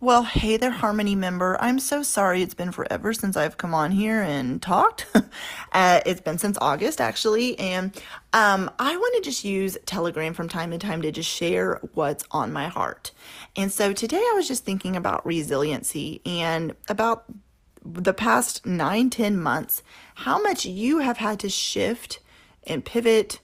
Well, hey there, Harmony member. I'm so sorry it's been forever since I've come on here and talked. uh, it's been since August, actually. And um, I want to just use Telegram from time to time to just share what's on my heart. And so today I was just thinking about resiliency and about the past nine, ten months, how much you have had to shift and pivot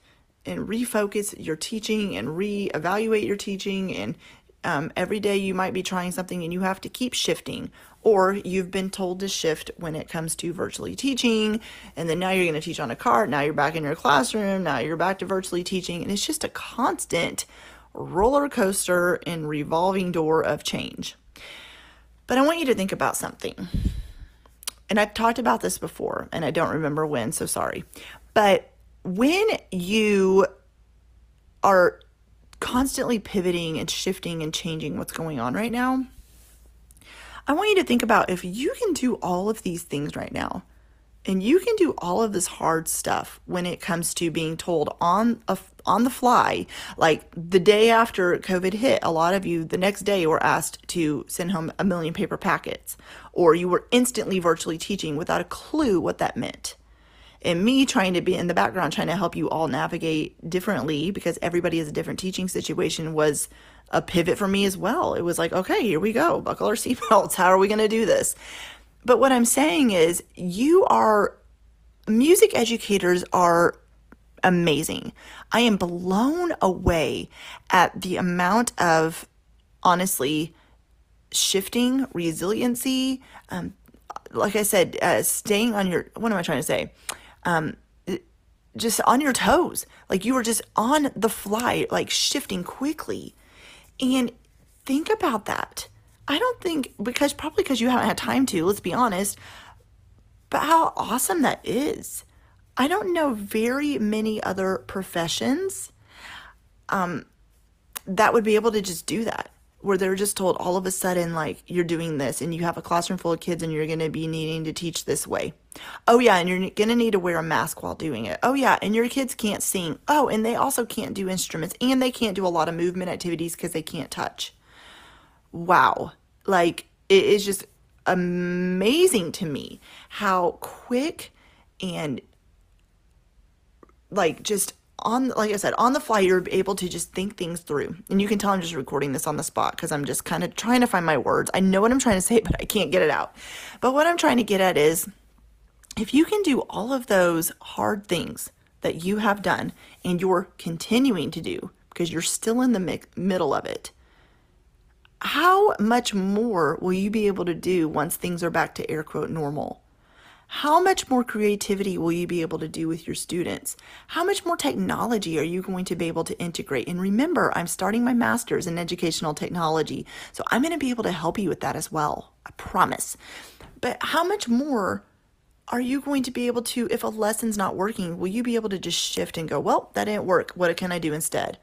and refocus your teaching and reevaluate your teaching and um, every day you might be trying something and you have to keep shifting, or you've been told to shift when it comes to virtually teaching, and then now you're going to teach on a cart, now you're back in your classroom, now you're back to virtually teaching, and it's just a constant roller coaster and revolving door of change. But I want you to think about something. And I've talked about this before, and I don't remember when, so sorry. But when you are constantly pivoting and shifting and changing what's going on right now, I want you to think about if you can do all of these things right now, and you can do all of this hard stuff when it comes to being told on a, on the fly like the day after covid hit a lot of you the next day were asked to send home a million paper packets or you were instantly virtually teaching without a clue what that meant and me trying to be in the background trying to help you all navigate differently because everybody has a different teaching situation was a pivot for me as well. It was like, okay, here we go. Buckle our seatbelts. How are we going to do this? But what I'm saying is, you are music educators are amazing. I am blown away at the amount of honestly shifting resiliency. Um, like I said, uh, staying on your, what am I trying to say? Um, just on your toes. Like you were just on the fly, like shifting quickly. And think about that. I don't think, because probably because you haven't had time to, let's be honest, but how awesome that is. I don't know very many other professions um, that would be able to just do that where they're just told all of a sudden like you're doing this and you have a classroom full of kids and you're going to be needing to teach this way. Oh yeah, and you're going to need to wear a mask while doing it. Oh yeah, and your kids can't sing. Oh, and they also can't do instruments and they can't do a lot of movement activities cuz they can't touch. Wow. Like it is just amazing to me how quick and like just on like I said, on the fly, you're able to just think things through. And you can tell I'm just recording this on the spot because I'm just kind of trying to find my words. I know what I'm trying to say, but I can't get it out. But what I'm trying to get at is if you can do all of those hard things that you have done and you're continuing to do because you're still in the mi- middle of it, how much more will you be able to do once things are back to air quote normal? How much more creativity will you be able to do with your students? How much more technology are you going to be able to integrate? And remember, I'm starting my master's in educational technology, so I'm going to be able to help you with that as well. I promise. But how much more are you going to be able to, if a lesson's not working, will you be able to just shift and go, well, that didn't work. What can I do instead?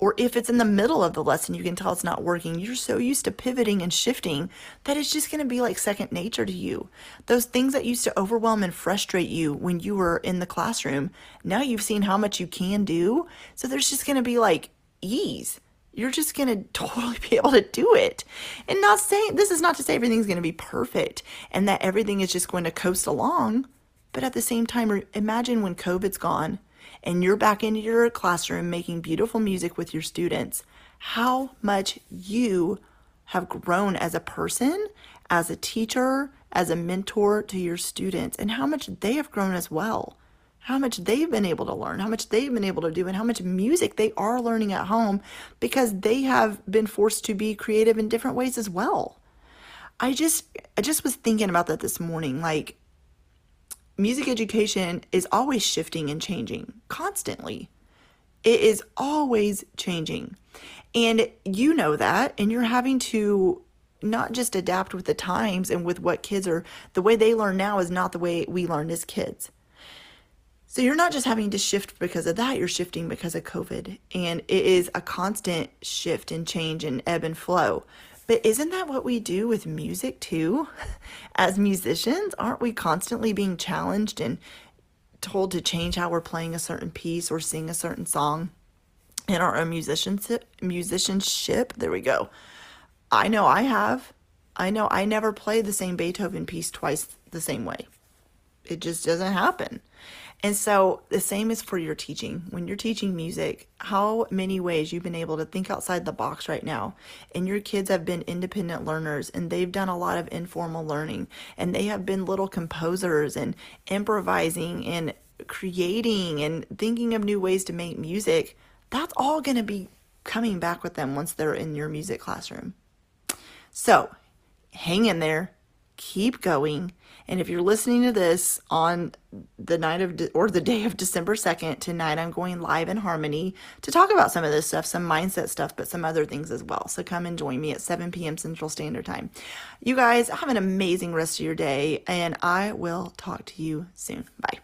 Or if it's in the middle of the lesson, you can tell it's not working. You're so used to pivoting and shifting that it's just going to be like second nature to you. Those things that used to overwhelm and frustrate you when you were in the classroom, now you've seen how much you can do. So there's just going to be like ease. You're just going to totally be able to do it. And not saying this is not to say everything's going to be perfect and that everything is just going to coast along. But at the same time, imagine when COVID's gone and you're back into your classroom making beautiful music with your students, how much you have grown as a person, as a teacher, as a mentor to your students, and how much they have grown as well. How much they've been able to learn, how much they've been able to do, and how much music they are learning at home because they have been forced to be creative in different ways as well. I just I just was thinking about that this morning like music education is always shifting and changing constantly. It is always changing. And you know that, and you're having to not just adapt with the times and with what kids are, the way they learn now is not the way we learned as kids. So you're not just having to shift because of that, you're shifting because of COVID. And it is a constant shift and change and ebb and flow. But isn't that what we do with music too? As musicians, aren't we constantly being challenged and told to change how we're playing a certain piece or sing a certain song in our own musicianship? Musicianship, there we go. I know I have. I know I never play the same Beethoven piece twice the same way. It just doesn't happen. And so the same is for your teaching. When you're teaching music, how many ways you've been able to think outside the box right now. And your kids have been independent learners and they've done a lot of informal learning and they have been little composers and improvising and creating and thinking of new ways to make music. That's all going to be coming back with them once they're in your music classroom. So hang in there, keep going. And if you're listening to this on the night of de- or the day of December 2nd, tonight I'm going live in Harmony to talk about some of this stuff, some mindset stuff, but some other things as well. So come and join me at 7 p.m. Central Standard Time. You guys have an amazing rest of your day, and I will talk to you soon. Bye.